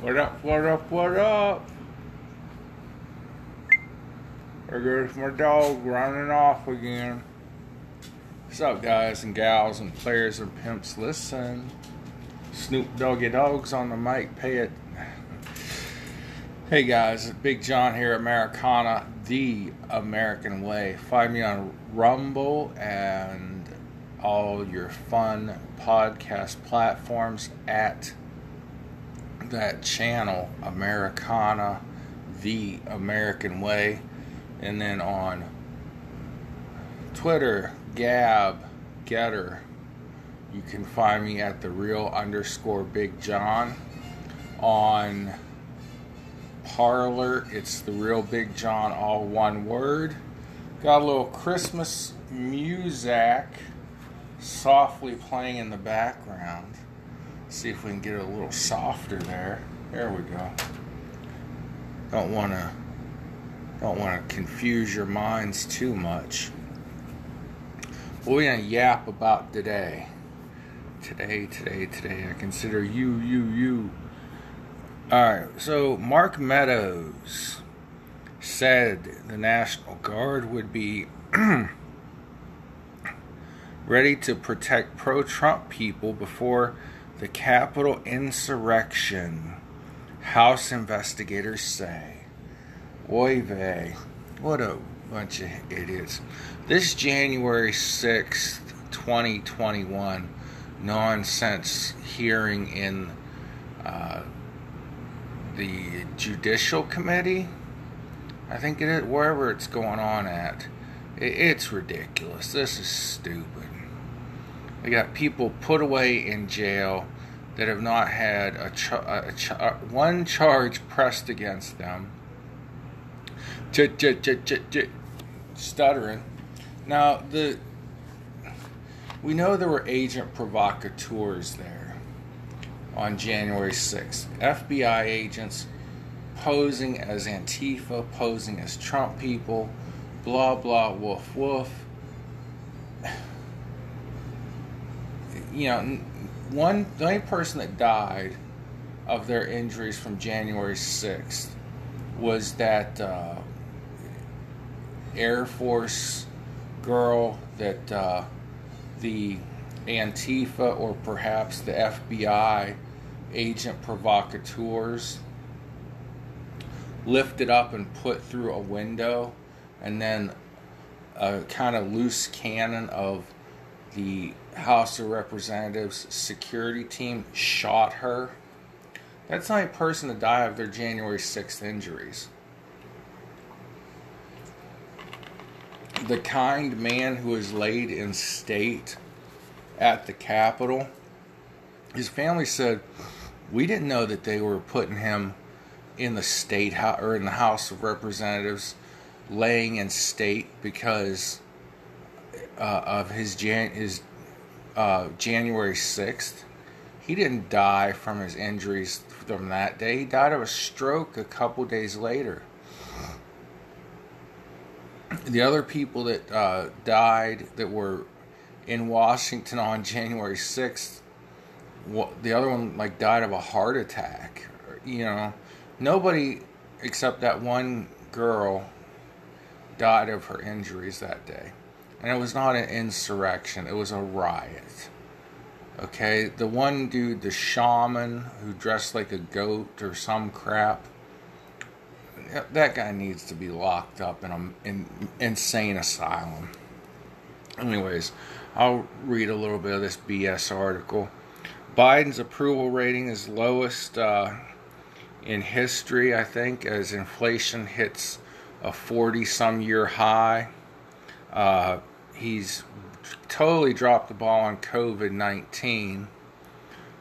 What up, what up, what up? There goes my dog running off again. What's up, guys and gals and players and pimps? Listen. Snoop Doggy Dogg's on the mic. Pay it. Hey, guys. Big John here, Americana, the American way. Find me on Rumble and all your fun podcast platforms at that channel, Americana, the American Way, and then on Twitter, Gab, Gettr. You can find me at the real underscore Big John. On Parler, it's the real Big John, all one word. Got a little Christmas music softly playing in the background. See if we can get it a little softer there. There we go. Don't want to don't want to confuse your minds too much. What we're gonna yap about today. Today, today, today. I consider you, you, you. All right. So Mark Meadows said the National Guard would be ready to protect pro-Trump people before the Capitol insurrection, House investigators say. Oy vey. What a bunch of idiots. This January 6th, 2021, nonsense hearing in uh, the Judicial Committee, I think it is, wherever it's going on at, it's ridiculous. This is stupid. We got people put away in jail that have not had a, a, one charge pressed against them. Stuttering. Now the we know there were agent provocateurs there on January 6th. FBI agents posing as Antifa, posing as Trump people, blah blah woof woof you know, one the only person that died of their injuries from January 6th was that uh, Air Force girl that uh, the Antifa or perhaps the FBI agent provocateurs lifted up and put through a window, and then a kind of loose cannon of the House of Representatives security team shot her. That's not a person to die of their January 6th injuries. The kind man who was laid in state at the Capitol, his family said, We didn't know that they were putting him in the state or in the House of Representatives, laying in state because uh, of his Jan- his uh, January sixth. He didn't die from his injuries from that day. He died of a stroke a couple days later. The other people that uh, died that were in Washington on January sixth, the other one like died of a heart attack. You know, nobody except that one girl died of her injuries that day. And it was not an insurrection, it was a riot. Okay, the one dude, the shaman who dressed like a goat or some crap, that guy needs to be locked up in an in, insane asylum. Anyways, I'll read a little bit of this BS article. Biden's approval rating is lowest uh, in history, I think, as inflation hits a 40 some year high. Uh, he's totally dropped the ball on COVID 19.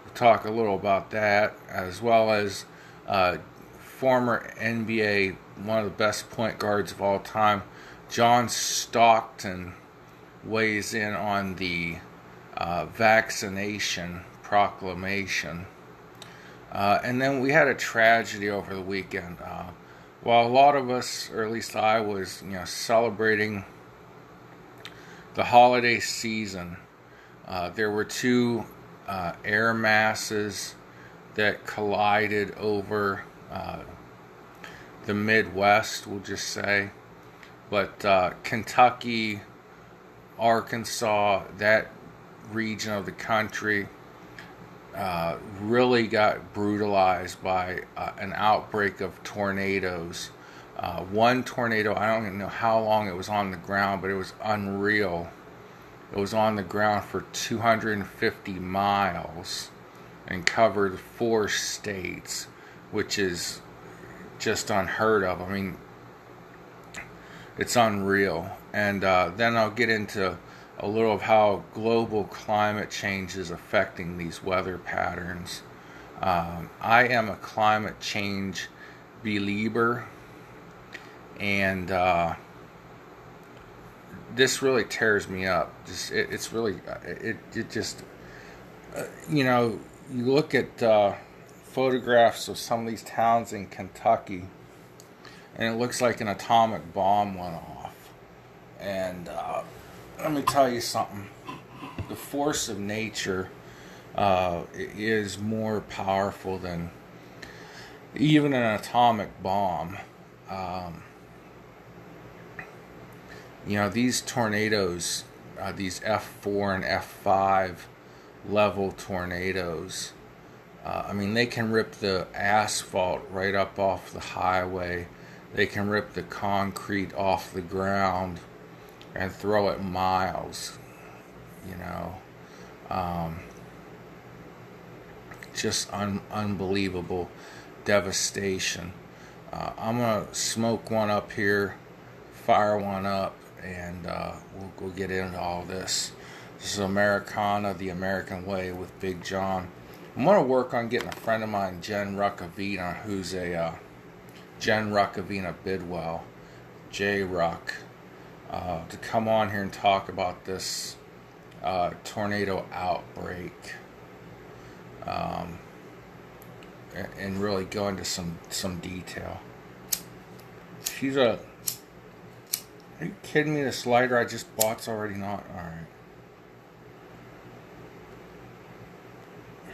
We'll talk a little about that, as well as uh, former NBA, one of the best point guards of all time, John Stockton, weighs in on the uh, vaccination proclamation. Uh, and then we had a tragedy over the weekend. Uh, while a lot of us, or at least I was, you know, celebrating the holiday season, uh, there were two uh, air masses that collided over uh, the Midwest, we'll just say. But uh, Kentucky, Arkansas, that region of the country uh, really got brutalized by uh, an outbreak of tornadoes. Uh, one tornado, I don't even know how long it was on the ground, but it was unreal. It was on the ground for 250 miles and covered four states, which is just unheard of. I mean, it's unreal. And uh, then I'll get into a little of how global climate change is affecting these weather patterns. Um, I am a climate change believer, and uh, this really tears me up. Just it, it's really it it just uh, you know you look at uh, photographs of some of these towns in Kentucky, and it looks like an atomic bomb went off. And uh, let me tell you something: the force of nature uh, is more powerful than even an atomic bomb. Um, you know, these tornadoes, uh, these F4 and F5 level tornadoes, uh, I mean, they can rip the asphalt right up off the highway. They can rip the concrete off the ground and throw it miles, you know. Um, just un- unbelievable devastation. Uh, I'm going to smoke one up here, fire one up, and uh, we'll, we'll get into all this. This is Americana, the American Way with Big John. I'm going to work on getting a friend of mine, Jen Ruckavina, who's a uh, Jen Ruckavina Bidwell, J Ruck, uh, to come on here and talk about this uh, tornado outbreak. Um, and really go into some some detail. She's a are you kidding me? The slider I just bought's already not. Alright.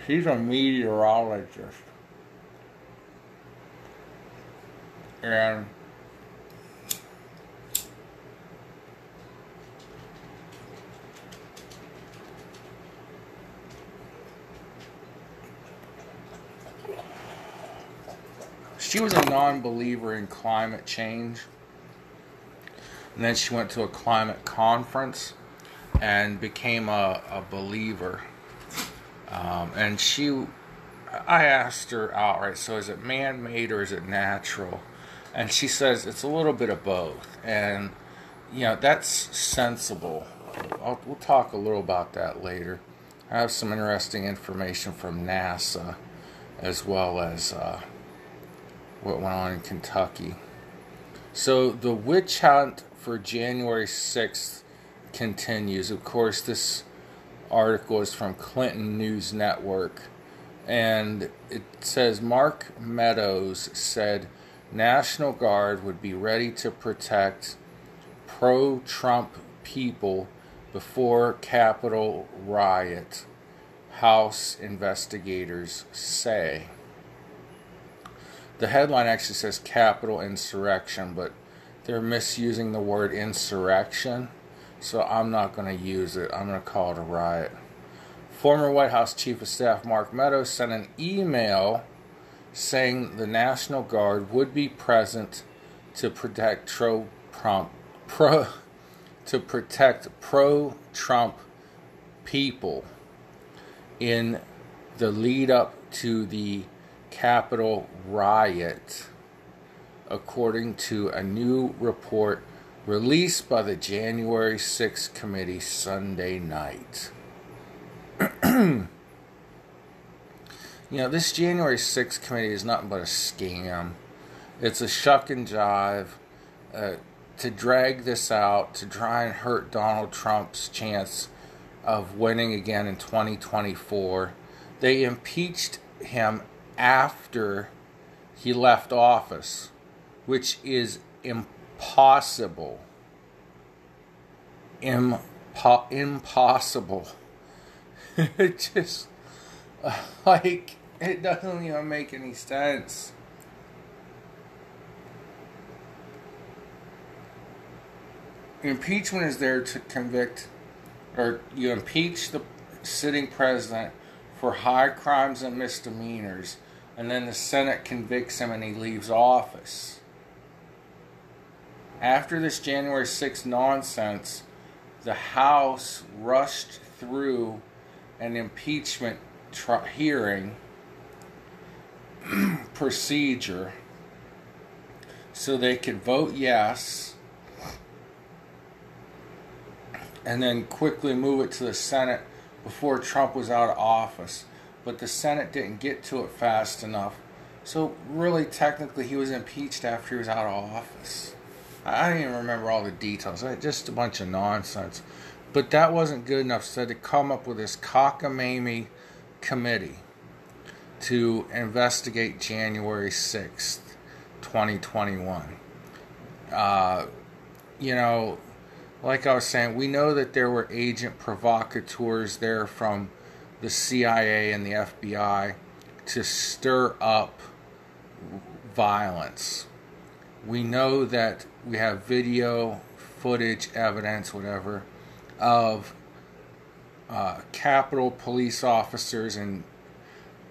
She's a meteorologist. And she was a non believer in climate change and then she went to a climate conference and became a, a believer. Um, and she, I asked her outright, so is it man made or is it natural? And she says it's a little bit of both. And, you know, that's sensible. I'll, we'll talk a little about that later. I have some interesting information from NASA as well as uh, what went on in Kentucky. So, the witch hunt for January 6th continues. Of course, this article is from Clinton News Network. And it says Mark Meadows said National Guard would be ready to protect pro Trump people before Capitol riot, House investigators say. The headline actually says Capitol insurrection, but they're misusing the word insurrection, so I'm not going to use it. I'm going to call it a riot. Former White House Chief of Staff Mark Meadows sent an email saying the National Guard would be present to protect Trump, pro, to protect pro-Trump people in the lead up to the Capitol riot according to a new report released by the January 6th committee Sunday night. you know, this January 6th committee is nothing but a scam. It's a shuck and jive uh, to drag this out, to try and hurt Donald Trump's chance of winning again in 2024. They impeached him after he left office which is impossible. Impo- impossible. it just, like, It doesn't even make any sense. Impeachment is there to convict, or you impeach the sitting president for high crimes and misdemeanors, and then the Senate convicts him and he leaves office. After this January 6 nonsense, the House rushed through an impeachment hearing procedure so they could vote yes and then quickly move it to the Senate before Trump was out of office. But the Senate didn't get to it fast enough. So, really, technically, he was impeached after he was out of office. I don't even remember all the details. Just a bunch of nonsense. But that wasn't good enough. So, to come up with this cockamamie committee to investigate January 6th, 2021. Uh, you know, like I was saying, we know that there were agent provocateurs there from the CIA and the FBI to stir up violence. We know that we have video footage, evidence, whatever, of uh, Capitol police officers and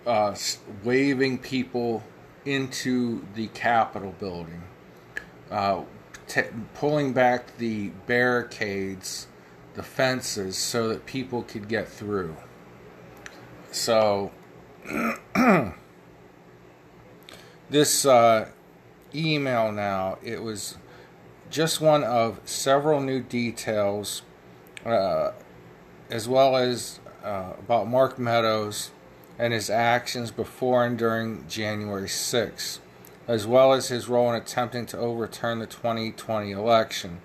uh, waving people into the Capitol building. Uh, t- pulling back the barricades, the fences, so that people could get through. So, this uh, email now, it was just one of several new details, uh, as well as uh, about Mark Meadows and his actions before and during January 6th as well as his role in attempting to overturn the 2020 election.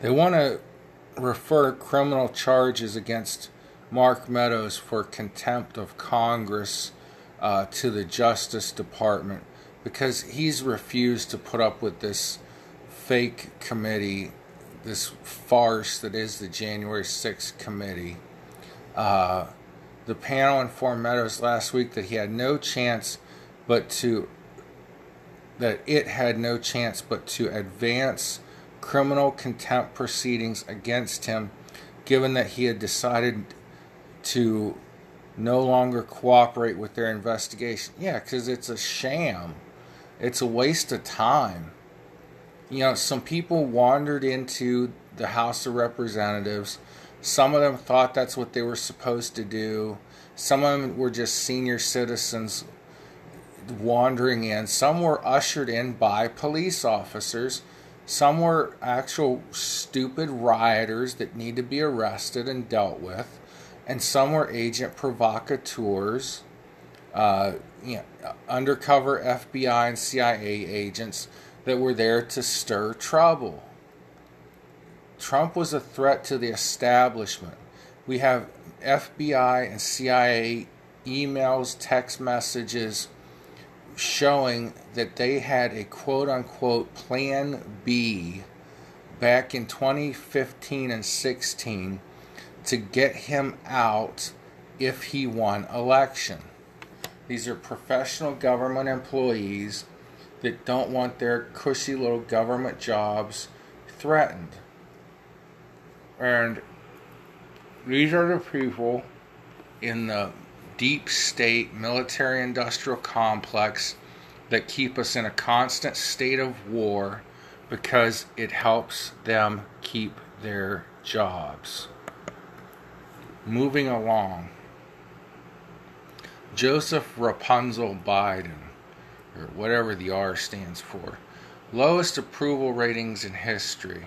They want to refer criminal charges against Mark Meadows for contempt of Congress uh, to the Justice Department because he's refused to put up with this fake committee, this farce that is the January 6th committee. Uh, the panel informed Meadows last week that he had no chance but to that it had no chance but to advance criminal contempt proceedings against him given that he had decided to no longer cooperate with their investigation. Yeah, cuz it's a sham. It's a waste of time. You know, some people wandered into the House of Representatives some of them thought that's what they were supposed to do. Some of them were just senior citizens wandering in. Some were ushered in by police officers. Some were actual stupid rioters that need to be arrested and dealt with. And some were agent provocateurs, uh, you know, undercover FBI and CIA agents that were there to stir trouble. Trump was a threat to the establishment. We have FBI and CIA emails, text messages showing that they had a quote unquote plan B back in 2015 and 16 to get him out if he won election. These are professional government employees that don't want their cushy little government jobs threatened. And these are the people in the deep state military industrial complex that keep us in a constant state of war because it helps them keep their jobs. Moving along, Joseph Rapunzel Biden, or whatever the R stands for, lowest approval ratings in history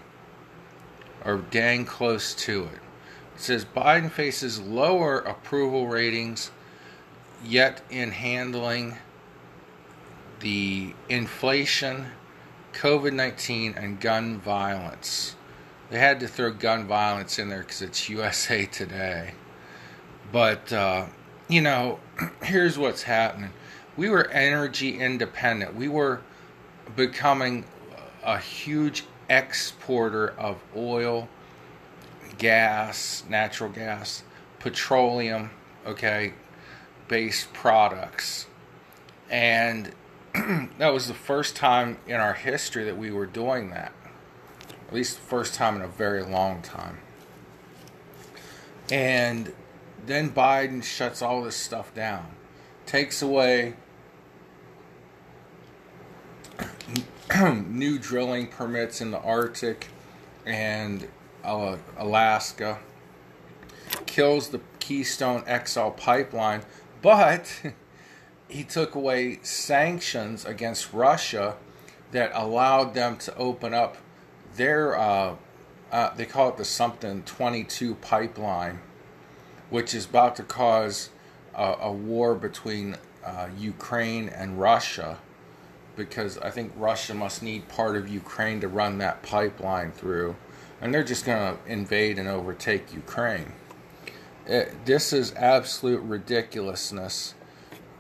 or dang close to it. It says Biden faces lower approval ratings, yet in handling the inflation, COVID 19, and gun violence. They had to throw gun violence in there because it's USA Today. But, uh, you know, here's what's happening. We were energy independent. We were becoming a huge exporter of oil, gas, natural gas, petroleum, okay, based products. And that was the first time in our history that we were doing that. At least the first time in a very long time. And then Biden shuts all this stuff down, takes away new drilling permits in the Arctic and uh, Alaska, kills the Keystone XL pipeline, but he took away sanctions against Russia that allowed them to open up their, uh, uh, they call it the something 22 pipeline, which is about to cause a war between uh, Ukraine and Russia because I think Russia must need part of Ukraine to run that pipeline through, and they're just going to invade and overtake Ukraine. It, this is absolute ridiculousness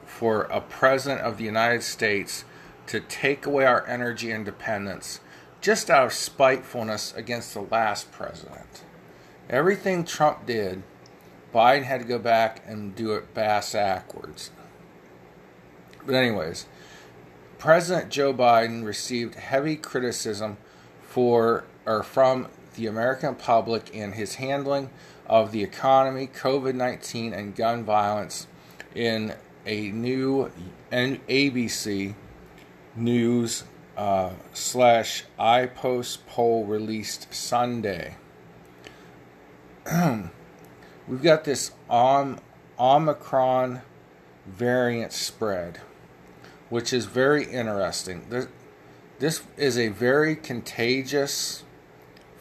for a president of the United States to take away our energy independence just out of spitefulness against the last president. Everything Trump did, Biden had to go back and do it bass backwards. But, anyways, President Joe Biden received heavy criticism for or from the American public in his handling of the economy, COVID 19, and gun violence in a new ABC News uh, slash Ipsos poll released Sunday. We've got this Om- Omicron variant spread which is very interesting. This, this is a very contagious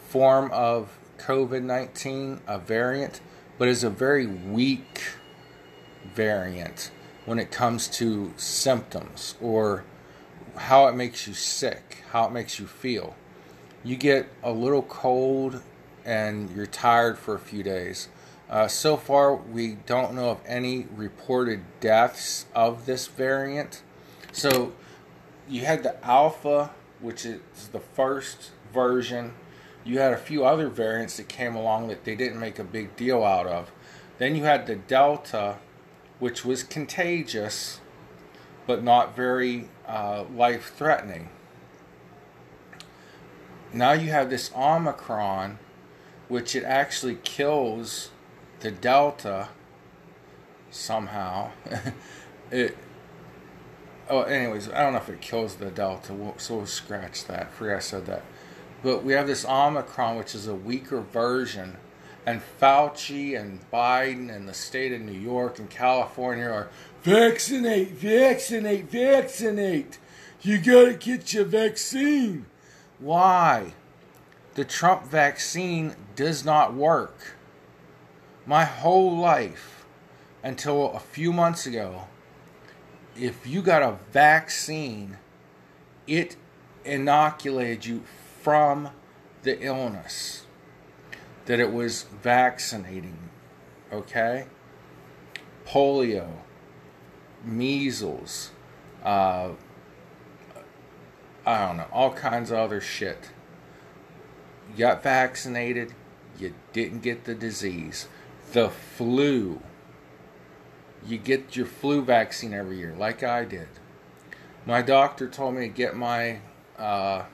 form of COVID 19, a variant, but is a very weak variant when it comes to symptoms or how it makes you sick, how it makes you feel. You get a little cold and you're tired for a few days. Uh, so far, we don't know of any reported deaths of this variant. So you had the alpha, which is the first version. You had a few other variants that came along that they didn't make a big deal out of. Then you had the delta, which was contagious, but not very uh, life threatening. Now you have this Omicron, which it actually kills the delta somehow. it oh, anyways, I don't know if it kills the delta, so we'll scratch that. Forget I said that. But we have this Omicron, which is a weaker version, and Fauci and Biden and the state of New York and California are vaccinate, vaccinate, vaccinate. You gotta get your vaccine. Why? The Trump vaccine does not work. My whole life, until a few months ago, if you got a vaccine, it inoculated you from the illness that it was vaccinating. Okay? Polio, measles, uh, I don't know, all kinds of other shit. You got vaccinated, you didn't get the disease. The flu you get your flu vaccine every year, like I did. My doctor told me to get my uh,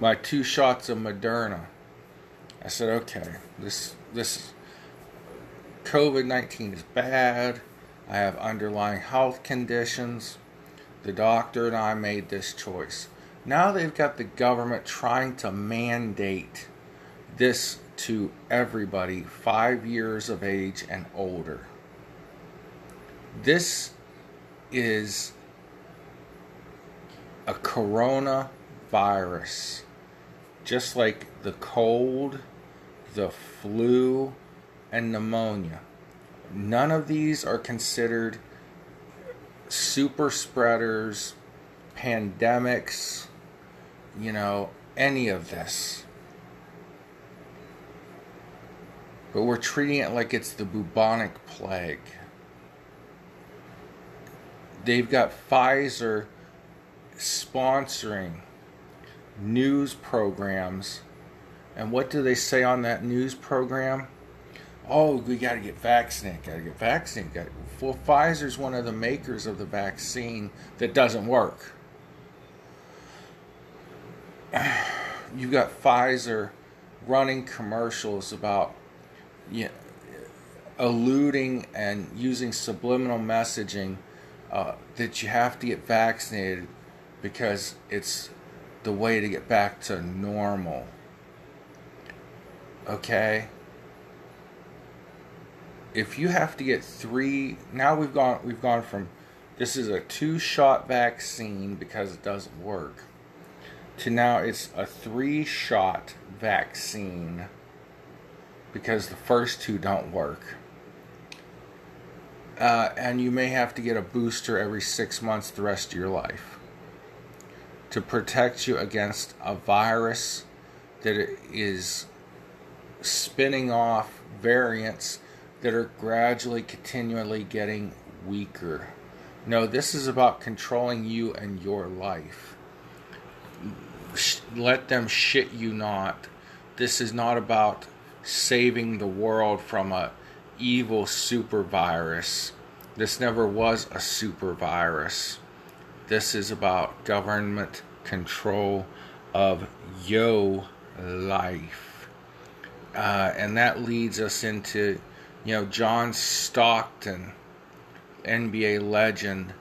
my two shots of Moderna. I said, okay, this this COVID nineteen is bad. I have underlying health conditions. The doctor and I made this choice. Now they've got the government trying to mandate this to everybody five years of age and older. This is a coronavirus, just like the cold, the flu, and pneumonia. None of these are considered super spreaders, pandemics, you know, any of this. but we're treating it like it's the bubonic plague. They've got Pfizer sponsoring news programs. And what do they say on that news program? Oh, we got to get vaccinated. Got to get vaccinated. Got well, Pfizer's one of the makers of the vaccine that doesn't work. You've got Pfizer running commercials about you know, alluding and using subliminal messaging uh, that you have to get vaccinated because it's the way to get back to normal. Okay? If you have to get 3 now we've gone we've gone from this is a two-shot vaccine because it doesn't work to now it's a three-shot vaccine because the first two don't work. Uh, and you may have to get a booster every six months the rest of your life to protect you against a virus that is spinning off variants that are gradually, continually getting weaker. No, this is about controlling you and your life. Let them shit you not. This is not about saving the world from a evil super virus. This never was a super virus. This is about government control of yo life. Uh, and that leads us into, you know, John Stockton, NBA legend,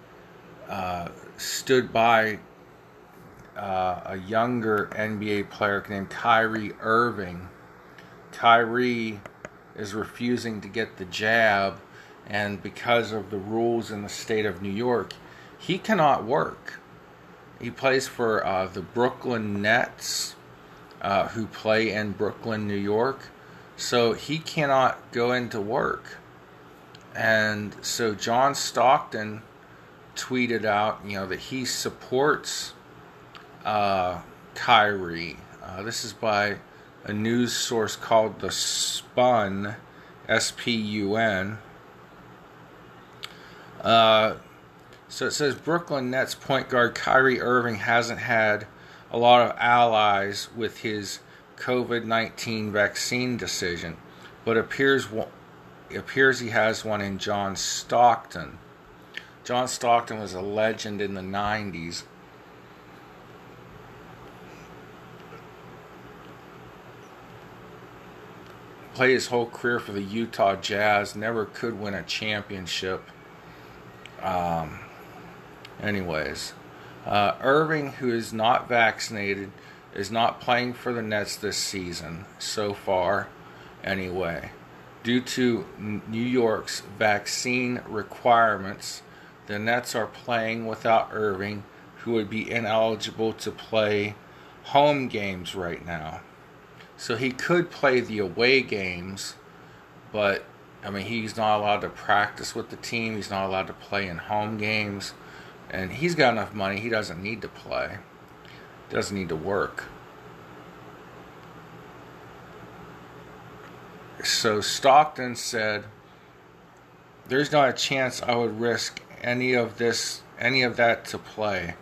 uh, stood by uh, a younger NBA player named Kyrie Irving. Kyrie is refusing to get the jab, and because of the rules in the state of New York, he cannot work. He plays for uh, the Brooklyn Nets, uh, who play in Brooklyn, New York. So he cannot go into work. And so John Stockton tweeted out, you know, that he supports uh, Kyrie. Uh, this is by a news source called The Spun, S P U N. So it says Brooklyn Nets point guard Kyrie Irving hasn't had a lot of allies with his COVID 19 vaccine decision, but appears, appears he has one in John Stockton. John Stockton was a legend in the 90s played his whole career for the Utah Jazz, never could win a championship. Um, anyways, uh, Irving, who is not vaccinated, is not playing for the Nets this season so far, anyway. Due to New York's vaccine requirements, the Nets are playing without Irving, who would be ineligible to play home games right now. So he could play the away games, but I mean, he's not allowed to practice with the team. He's not allowed to play in home games. And he's got enough money, he doesn't need to play, doesn't need to work. So Stockton said, There's not a chance I would risk any of this, any of that to play.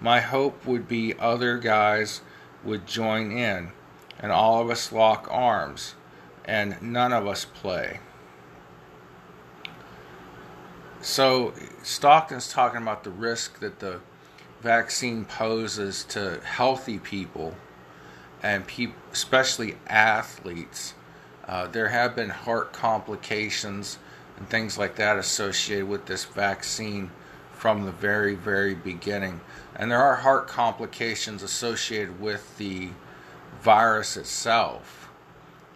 My hope would be other guys would join in and all of us lock arms, and none of us play. So, Stockton's talking about the risk that the vaccine poses to healthy people and people, especially athletes. Uh, there have been heart complications and things like that associated with this vaccine from the very, very beginning. And there are heart complications associated with the virus itself.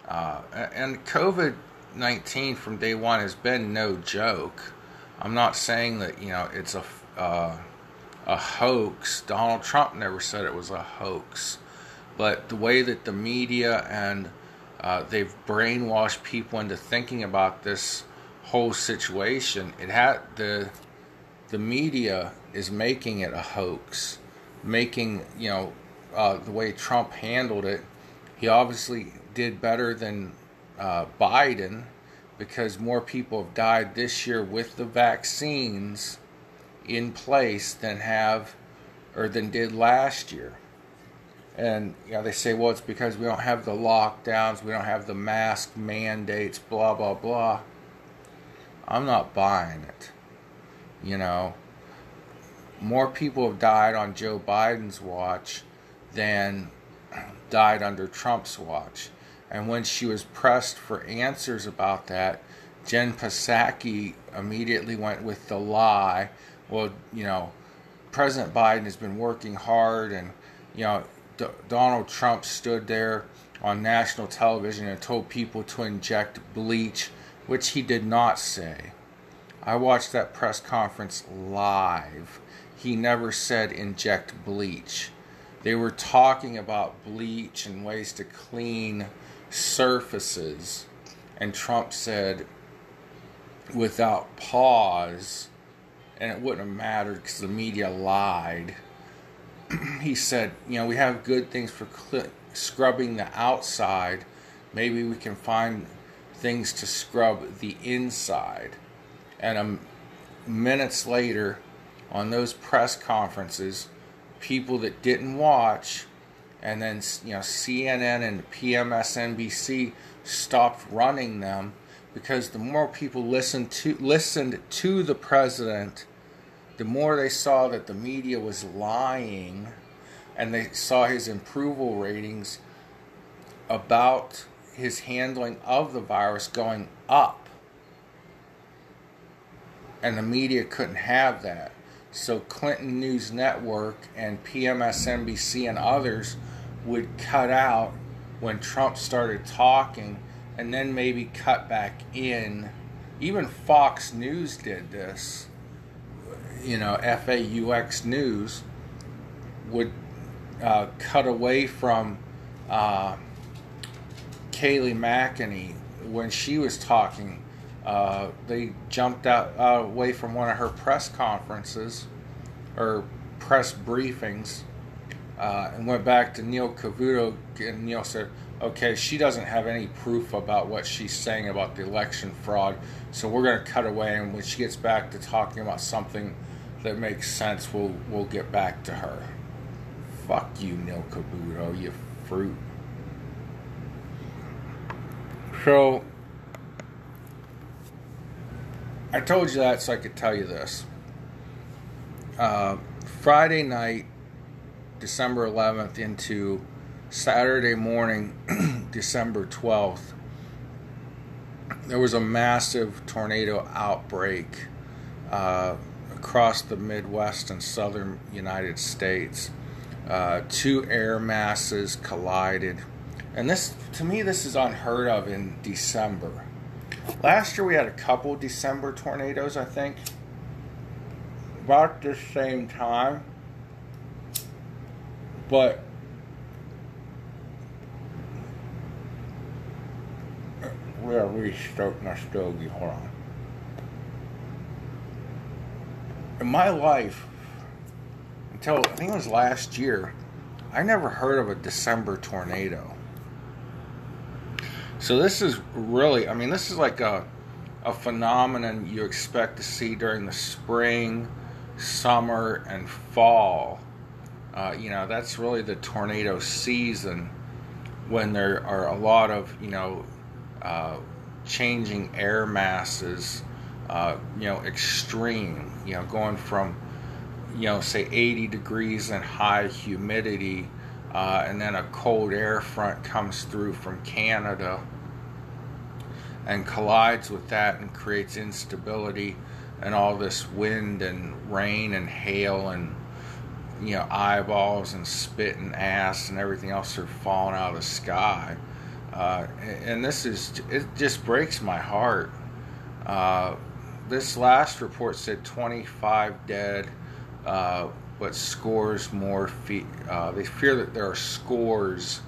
Uh, and COVID 19 from day one has been no joke. I'm not saying that, you know, it's a, uh, a hoax. Donald Trump never said it was a hoax. But the way that the media and uh, they've brainwashed people into thinking about this whole situation, it had the the media is making it a hoax, making you know uh, the way Trump handled it, he obviously did better than uh, Biden because more people have died this year with the vaccines in place than have or than did last year. And you know, they say, well, it's because we don't have the lockdowns, we don't have the mask mandates, blah blah blah. I'm not buying it. You know, more people have died on Joe Biden's watch than died under Trump's watch. And when she was pressed for answers about that, Jen Psaki immediately went with the lie. Well, you know, President Biden has been working hard, and you know, D- Donald Trump stood there on national television and told people to inject bleach, which he did not say. I watched that press conference live. He never said inject bleach. They were talking about bleach and ways to clean surfaces. And Trump said, without pause, and it wouldn't have mattered because the media lied. he said, you know, we have good things for cl- scrubbing the outside. Maybe we can find things to scrub the inside. And um, minutes later, on those press conferences, people that didn't watch, and then you know CNN and PMSNBC stopped running them because the more people listened to listened to the president, the more they saw that the media was lying, and they saw his approval ratings about his handling of the virus going up. And the media couldn't have that. So Clinton News Network and PMSNBC and others would cut out when Trump started talking and then maybe cut back in. Even Fox News did this. You know, FAUX News would uh, cut away from uh, Kayleigh McEnany when she was talking uh, they jumped out uh, away from one of her press conferences or press briefings uh, and went back to Neil Cavuto. And Neil said, okay, she doesn't have any proof about what she's saying about the election fraud, so we're going to cut away. And when she gets back to talking about something that makes sense, we'll, we'll get back to her. Fuck you, Neil Cavuto, you fruit. So, I told you that so I could tell you this. Uh, Friday night, December 11th, into Saturday morning, December 12th, there was a massive tornado outbreak uh, across the Midwest and southern United States. Uh, two air masses collided. And this, to me, this is unheard of in December. Last year we had a couple December tornadoes, I think. About the same time. But we are restarting our stogie. Hold on. In my life, until I think it was last year, I never heard of a December tornado. So this is really, I mean, this is like a a phenomenon you expect to see during the spring, summer, and fall. Uh, you know, that's really the tornado season when there are a lot of, you know, uh, changing air masses, uh, you know, extreme, you know, going from, you know, say 80 degrees and high humidity uh, and then a cold air front comes through from Canada and collides with that and creates instability and all this wind and rain and hail and you know eyeballs and spit and ass and everything else are falling out of the sky uh, and this is it just breaks my heart uh, this last report said 25 dead uh, but scores more. Fe- uh, they fear that there are scores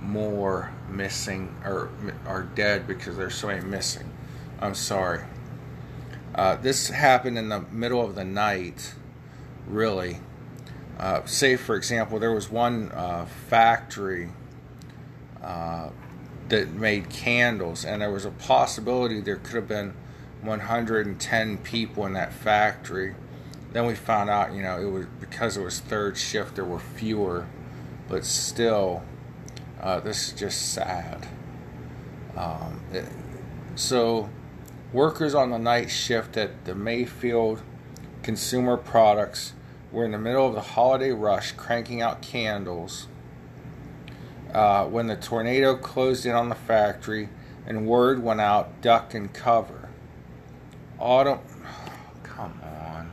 more missing or are dead because there's so many missing. I'm sorry. Uh, this happened in the middle of the night, really. Uh, say, for example, there was one uh, factory uh, that made candles, and there was a possibility there could have been 110 people in that factory then we found out, you know, it was because it was third shift, there were fewer but still, uh, this is just sad. Um, it, so, workers on the night shift at the Mayfield Consumer Products were in the middle of the holiday rush cranking out candles uh, when the tornado closed in on the factory and word went out duck and cover. Autumn. Come on.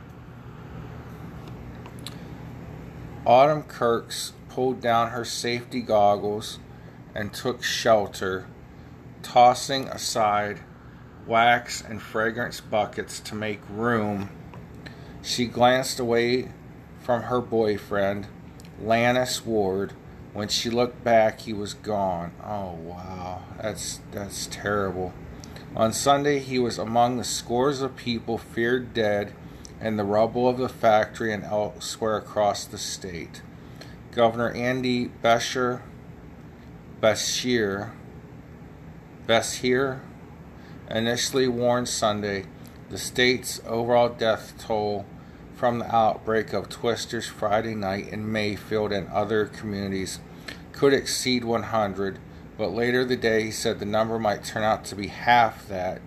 Autumn Kirks pulled down her safety goggles and took shelter, tossing aside wax and fragrance buckets to make room. She glanced away from her boyfriend, Lannis Ward. When she looked back, he was gone. Oh wow, that's that's terrible. On Sunday, he was among the scores of people feared dead in the rubble of the factory and elsewhere across the state. Governor Andy Beshear, Beshear, Beshear initially warned Sunday the state's overall death toll from the outbreak of Twisters Friday night in Mayfield and other communities could exceed 100, but later the day he said the number might turn out to be half that,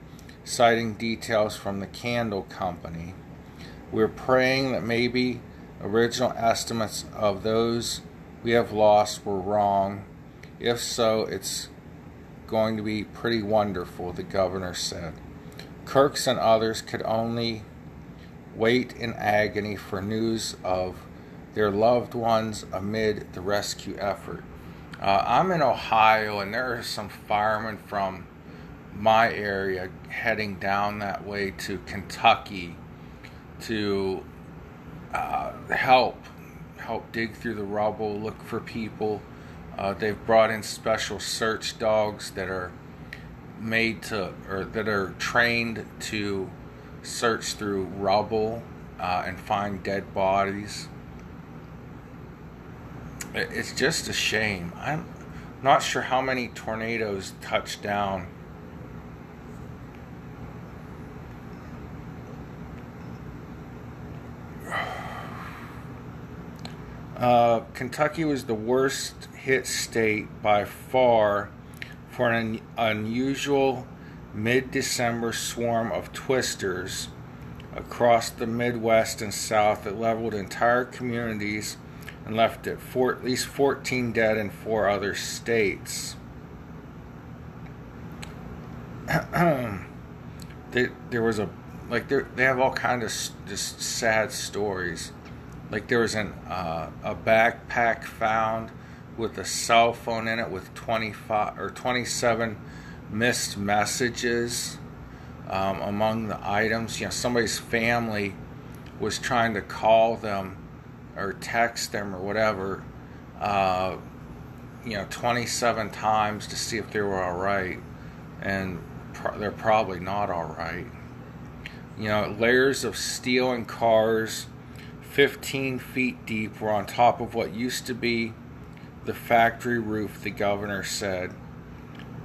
citing details from the candle company. We're praying that maybe original estimates of those we have lost were wrong. If so, it's going to be pretty wonderful, the governor said. Kirks and others could only wait in agony for news of their loved ones amid the rescue effort. Uh, I'm in Ohio, and there are some firemen from my area heading down that way to Kentucky to uh, help help dig through the rubble, look for people. Uh, they've brought in special search dogs that are made to or that are trained to search through rubble uh, and find dead bodies. It's just a shame. I'm not sure how many tornadoes touched down. Uh, Kentucky was the worst hit state by far for an unusual mid December swarm of twisters across the Midwest and South that leveled entire communities and left at, four, at least 14 dead in four other states. they, there was a like they have all kind of just sad stories. Like there was an uh, a backpack found with a cell phone in it with 25 or 27 missed messages um, among the items. You know, somebody's family was trying to call them or text them or whatever, uh, you know, 27 times to see if they were all right, and they're probably not all right. You know, layers of steel and cars, 15 feet deep, were on top of what used to be the factory roof, the governor said.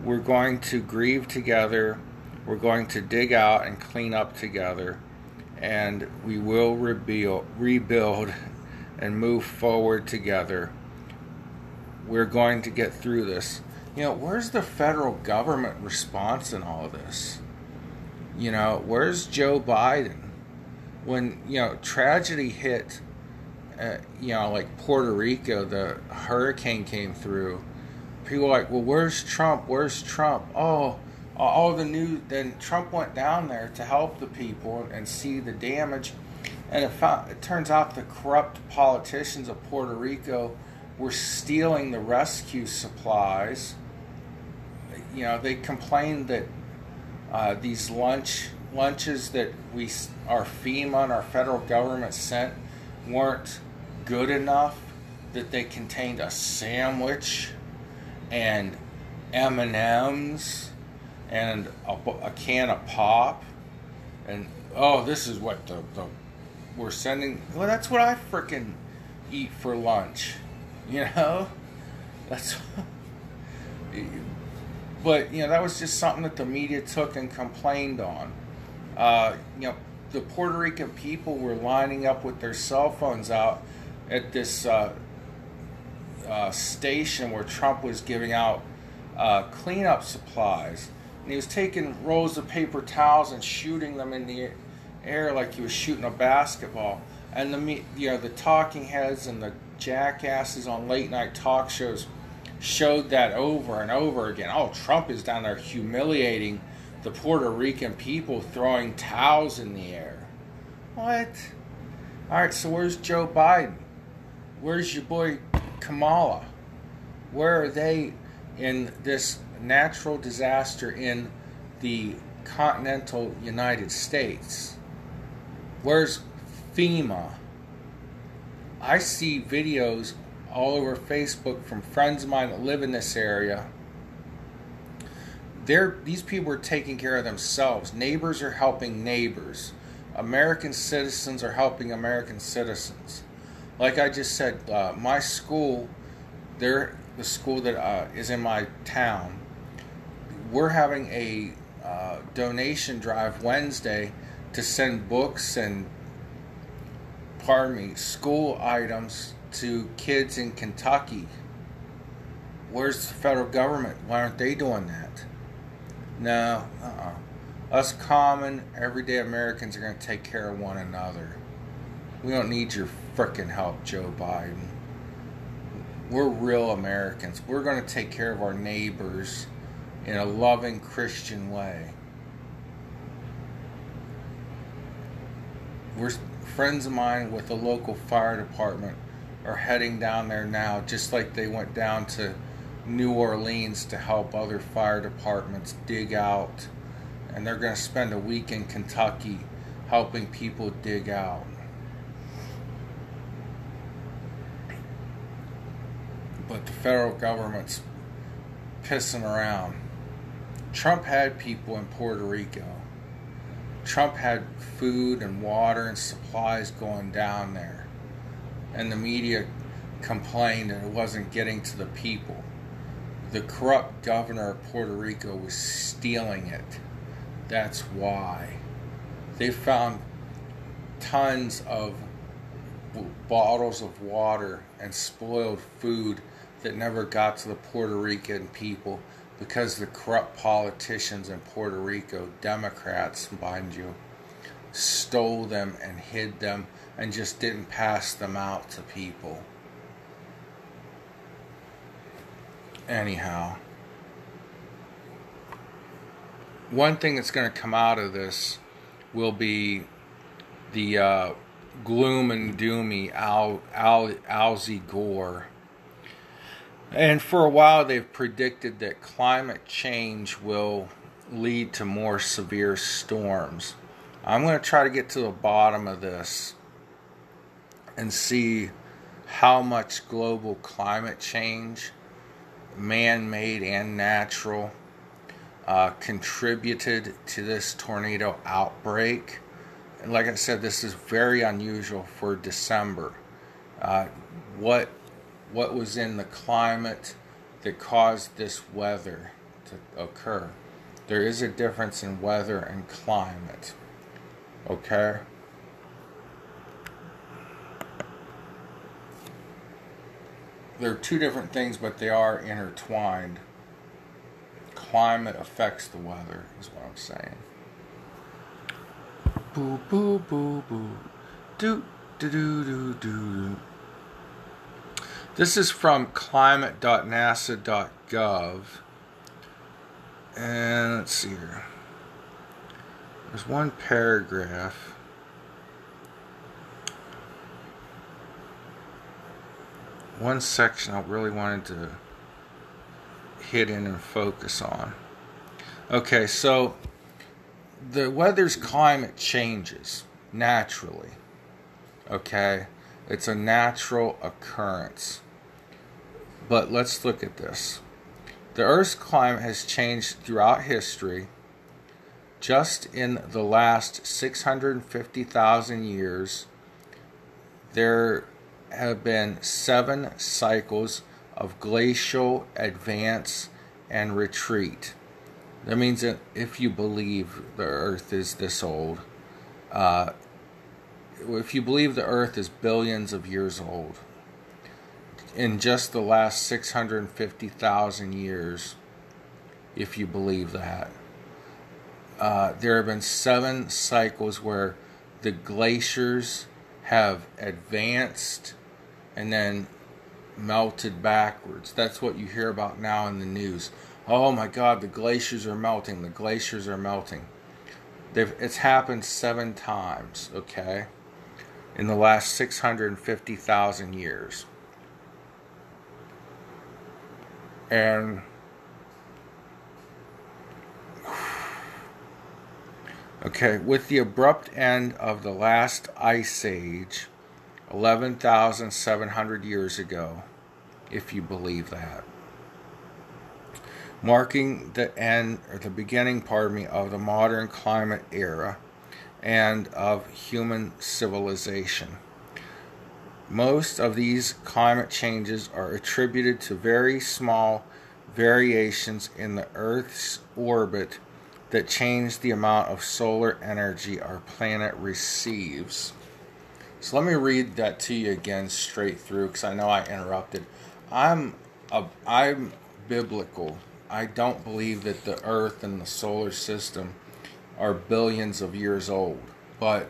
We're going to grieve together. We're going to dig out and clean up together. And we will rebuild, rebuild and move forward together. We're going to get through this. You know, where's the federal government response in all of this? You know, where's Joe Biden? When, you know, tragedy hit, uh, you know, like Puerto Rico, the hurricane came through people are like, well, where's Trump? Where's Trump? Oh, all the news. Then Trump went down there to help the people and see the damage. And it, found, it turns out the corrupt politicians of Puerto Rico were stealing the rescue supplies. You know, they complained that uh, these lunch lunches that we our FEMA and our federal government sent weren't good enough. That they contained a sandwich and M and M's and a, can of pop, and oh, this is what the, the we're sending. Well, that's what I freaking eat for lunch, you know. That's. but you know that was just something that the media took and complained on. Uh, you know, the Puerto Rican people were lining up with their cell phones out at this uh, uh, station where Trump was giving out uh, cleanup supplies, and he was taking rolls of paper towels and shooting them in the air like he was shooting a basketball. And the you know the talking heads and the jackasses on late night talk shows showed that over and over again. Oh, Trump is down there humiliating the Puerto Rican people, throwing towels in the air. What? All right, so where's Joe Biden? Where's your boy Kamala? Where are they in this natural disaster in the continental United States? Where's FEMA? I see videos all over Facebook from friends of mine that live in this area. They're, these people are taking care of themselves. Neighbors are helping neighbors. American citizens are helping American citizens. Like I just said, uh, my school, they're the school that uh, is in my town. We're having a uh, donation drive Wednesday to send books and, pardon me, school items to kids in Kentucky. Where's the federal government? Why aren't they doing that? No, uh-uh. Us common, everyday Americans are going to take care of one another. We don't need your frickin' help, Joe Biden. We're real Americans. We're going to take care of our neighbors in a loving Christian way. We're friends of mine with the local fire department are heading down there now, just like they went down to New Orleans to help other fire departments dig out. And they're going to spend a week in Kentucky helping people dig out. But the federal government's pissing around. Trump had people in Puerto Rico. Trump had food and water and supplies going down there and the media complained that it wasn't getting to the people. The corrupt governor of Puerto Rico was stealing it. That's why. They found tons of bottles of water and spoiled food that never got to the Puerto Rican people because the corrupt politicians in Puerto Rico, Democrats, mind you, stole them and hid them and just didn't pass them out to people. Anyhow, one thing that's going to come out of this will be the uh, gloom and doomy Al, Al, Alzy Gore. And for a while, they've predicted that climate change will lead to more severe storms. I'm going to try to get to the bottom of this and see how much global climate change, man made and natural, uh, contributed to this tornado outbreak. And like I said, this is very unusual for December. Uh, what what was in the climate that caused this weather to occur? There is a difference in weather and climate. Okay. they're two different things, but they are intertwined. Climate affects the weather, is what I'm saying. Boo boo boo boo. Do do do do do. This is from climate.nasa.gov. And let's see here. There's one paragraph. one section I really wanted to hit in and focus on. Okay, so the weather's climate changes naturally. Okay, it's a natural occurrence. But let's look at this. The Earth's climate has changed throughout history. Just in the last 650,000 years, there have been seven cycles of glacial advance and retreat. That means that if you believe the Earth is this old, uh, if you believe the Earth is billions of years old, in just the last 650,000 years, if you believe that. Uh, there have been seven cycles where the glaciers have advanced and then melted backwards. That's what you hear about now in the news. Oh my God, the glaciers are melting. The glaciers are melting. They've, it's happened seven times, okay, in the last 650,000 years. And okay, with the abrupt end of the last ice age, 11,700 years ago, if you believe that. Marking the end or the beginning, pardon me, of the modern climate era and of human civilization. Most of these climate changes are attributed to very small variations in the Earth's orbit that change the amount of solar energy our planet receives. So let me read that to you again straight through because I know I interrupted. I'm a, I'm biblical. I don't believe that the earth and the solar system are billions of years old, but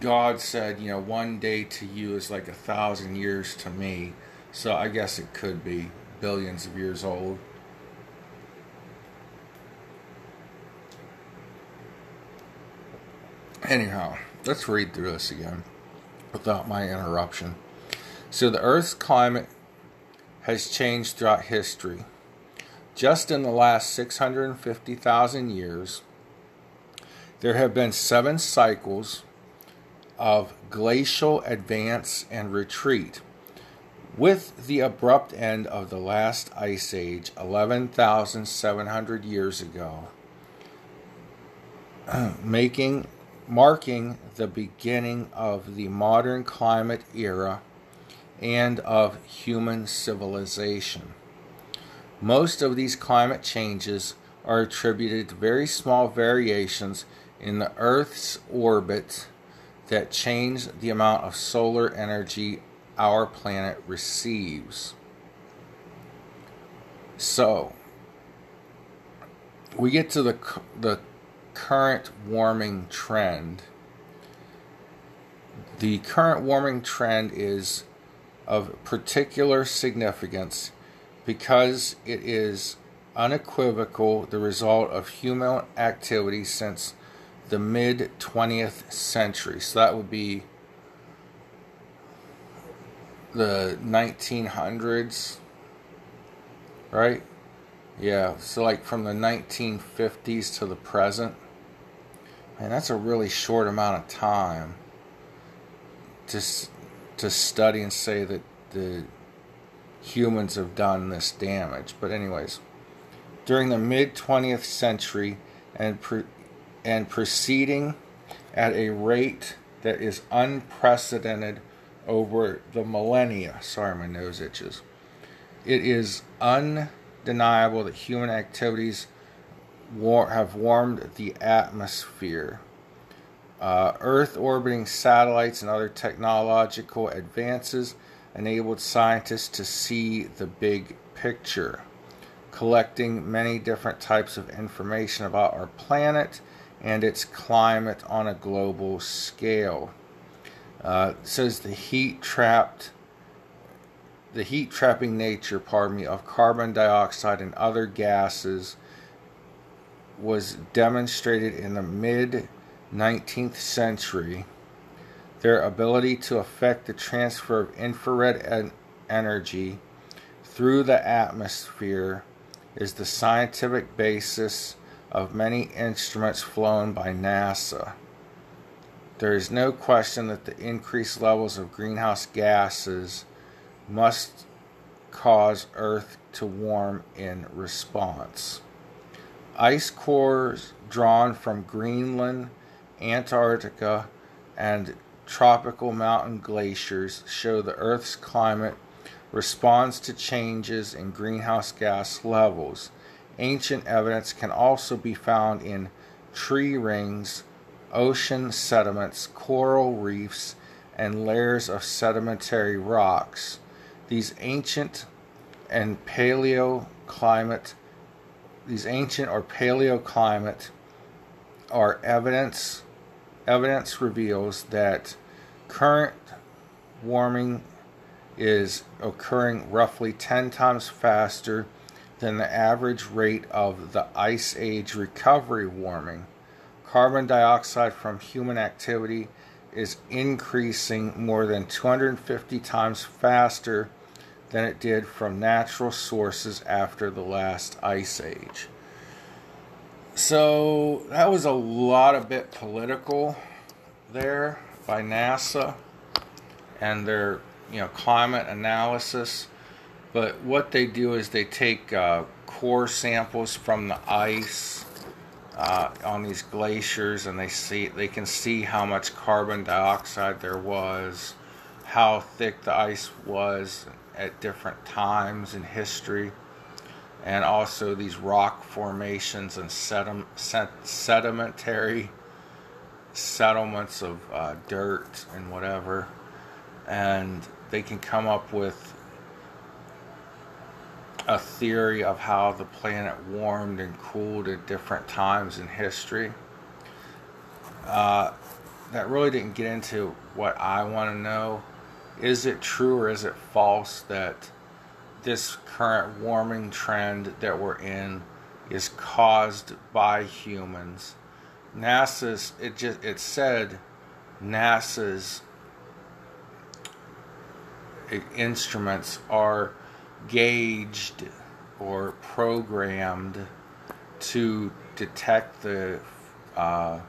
God said, you know, one day to you is like a thousand years to me. So I guess it could be billions of years old. Anyhow, let's read through this again without my interruption. So, the Earth's climate has changed throughout history. Just in the last 650,000 years, there have been seven cycles of glacial advance and retreat. With the abrupt end of the last ice age, 11,700 years ago, making marking the beginning of the modern climate era and of human civilization. Most of these climate changes are attributed to very small variations in the Earth's orbit that change the amount of solar energy our planet receives. So, we get to the the current warming trend. The current warming trend is of particular significance because it is unequivocal the result of human activity since the mid 20th century. So that would be the 1900s, right? Yeah, so like from the 1950s to the present. Man, that's a really short amount of time to to study and say that the humans have done this damage. But anyways, during the mid 20th century and pre- and proceeding at a rate that is unprecedented over the millennia. Sorry, my nose itches. It is undeniable that human activities war- have warmed the atmosphere. Uh, Earth orbiting satellites and other technological advances enabled scientists to see the big picture, collecting many different types of information about our planet and its climate on a global scale. Uh, says the heat trapped the heat trapping nature, pardon me, of carbon dioxide and other gases was demonstrated in the mid 19th century. Their ability to affect the transfer of infrared en- energy through the atmosphere is the scientific basis of many instruments flown by NASA. There is no question that the increased levels of greenhouse gases must cause Earth to warm in response. Ice cores drawn from Greenland, Antarctica, and tropical mountain glaciers show the Earth's climate responds to changes in greenhouse gas levels. Ancient evidence can also be found in tree rings, ocean sediments, coral reefs, and layers of sedimentary rocks. These ancient and paleoclimate these ancient or paleoclimate are evidence evidence reveals that current warming is occurring roughly 10 times faster than the average rate of the ice age recovery warming. Carbon dioxide from human activity is increasing more than 250 times faster than it did from natural sources after the last ice age. So that was a lot of bit political there by NASA and their you know climate analysis. But what they do is they take uh, core samples from the ice uh, on these glaciers, and they see they can see how much carbon dioxide there was, how thick the ice was at different times in history and also these rock formations and sediment, sedimentary settlements of uh, dirt and whatever. And they can come up with a theory of how the planet warmed and cooled at different times in history. Uh, that really didn't get into what I want to know. Is it true or is it false that this current warming trend that we're in is caused by humans. NASA's it just it said NASA's instruments are gauged or programmed to detect the uh,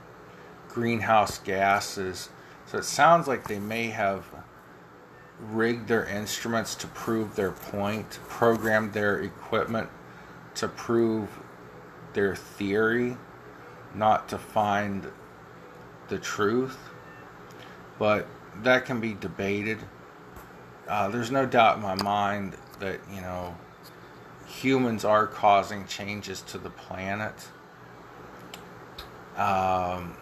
greenhouse gases. So it sounds like they may have rigged their instruments to prove their point, programmed their equipment to prove their theory, not to find the truth. But that can be debated. Uh, there's no doubt in my mind that, you know, humans are causing changes to the planet. Um,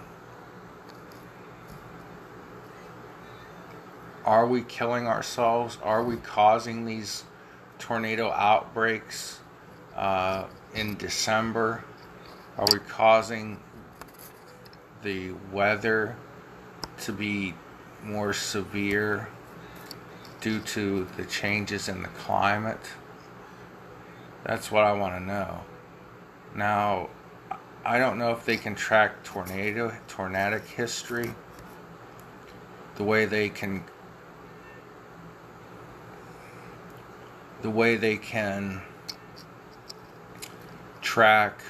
Are we killing ourselves? Are we causing these tornado outbreaks uh, in December? Are we causing the weather to be more severe due to the changes in the climate? That's what I want to know. Now, I don't know if they can track tornado tornadic history the way they can the way they can track,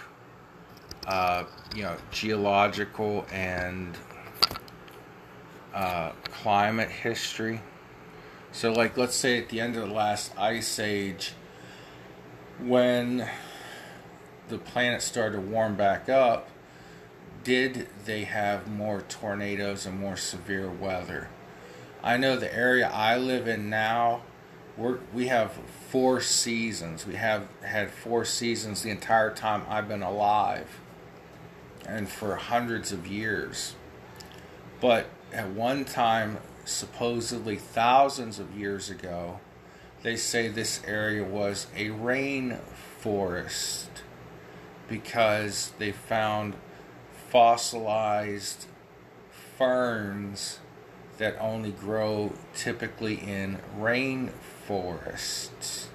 uh, you know, geological and uh, climate history. So, like, let's say at the end of the last ice age, when the planet started to warm back up, did they have more tornadoes and more severe weather? I know the area I live in now we're, we have four seasons. We have had four seasons the entire time I've been alive, and for hundreds of years. But at one time, supposedly thousands of years ago, they say this area was a rain forest because they found fossilized ferns that only grow typically in rain forests.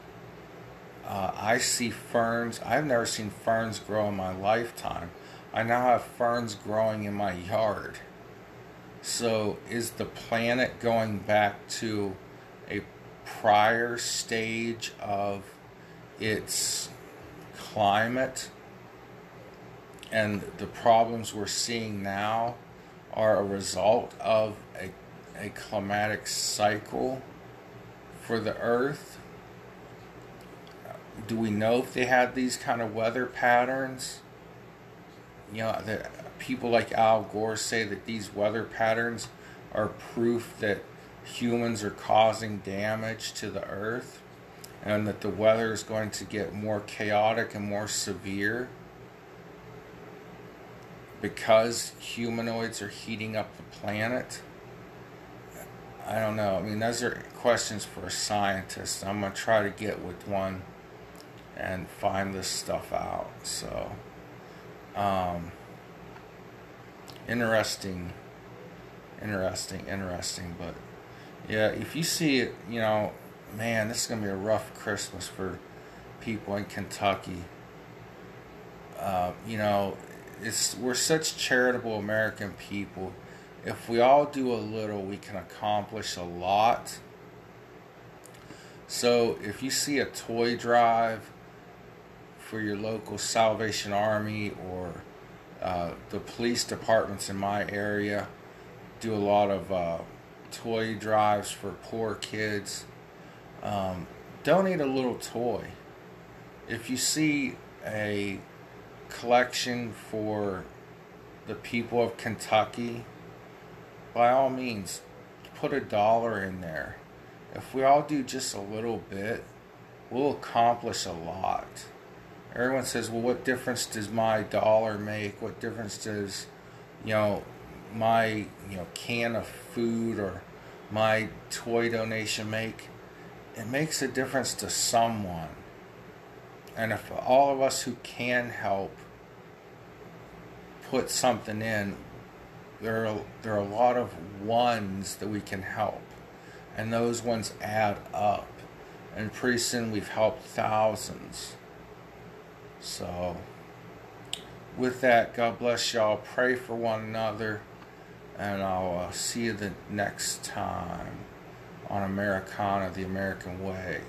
Uh, I see ferns. I've never seen ferns grow in my lifetime. I now have ferns growing in my yard. So, is the planet going back to a prior stage of its climate? And the problems we're seeing now are a result of a, a climatic cycle? for the Earth? Do we know if they had these kind of weather patterns? You know, that people like Al Gore say that these weather patterns are proof that humans are causing damage to the Earth and that the weather is going to get more chaotic and more severe because humanoids are heating up the planet. I don't know. I mean, those are questions for a scientist. I'm gonna try to get with one and find this stuff out. So, um, interesting, interesting, interesting. But yeah, if you see it, you know, man, this is gonna be a rough Christmas for people in Kentucky. Uh, you know, it's we're such charitable American people. If we all do a little, we can accomplish a lot. So if you see a toy drive for your local Salvation Army or uh, the police departments in my area do a lot of uh, toy drives for poor kids. Um, donate a little toy. If you see a collection for the people of Kentucky, by all means, put a dollar in there. If we all do just a little bit, we'll accomplish a lot. Everyone says, well, what difference does my dollar make? What difference does, you know, my, you know, can of food or my toy donation make? It makes a difference to someone. And if all of us who can help put something in, there are, there are a lot of ones that we can help. And those ones add up. And pretty soon we've helped thousands. So, with that, God bless y'all. Pray for one another. And I'll uh, see you the next time on Americana, the American way.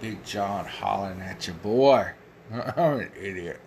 Big John hollering at you, boy. I'm an idiot.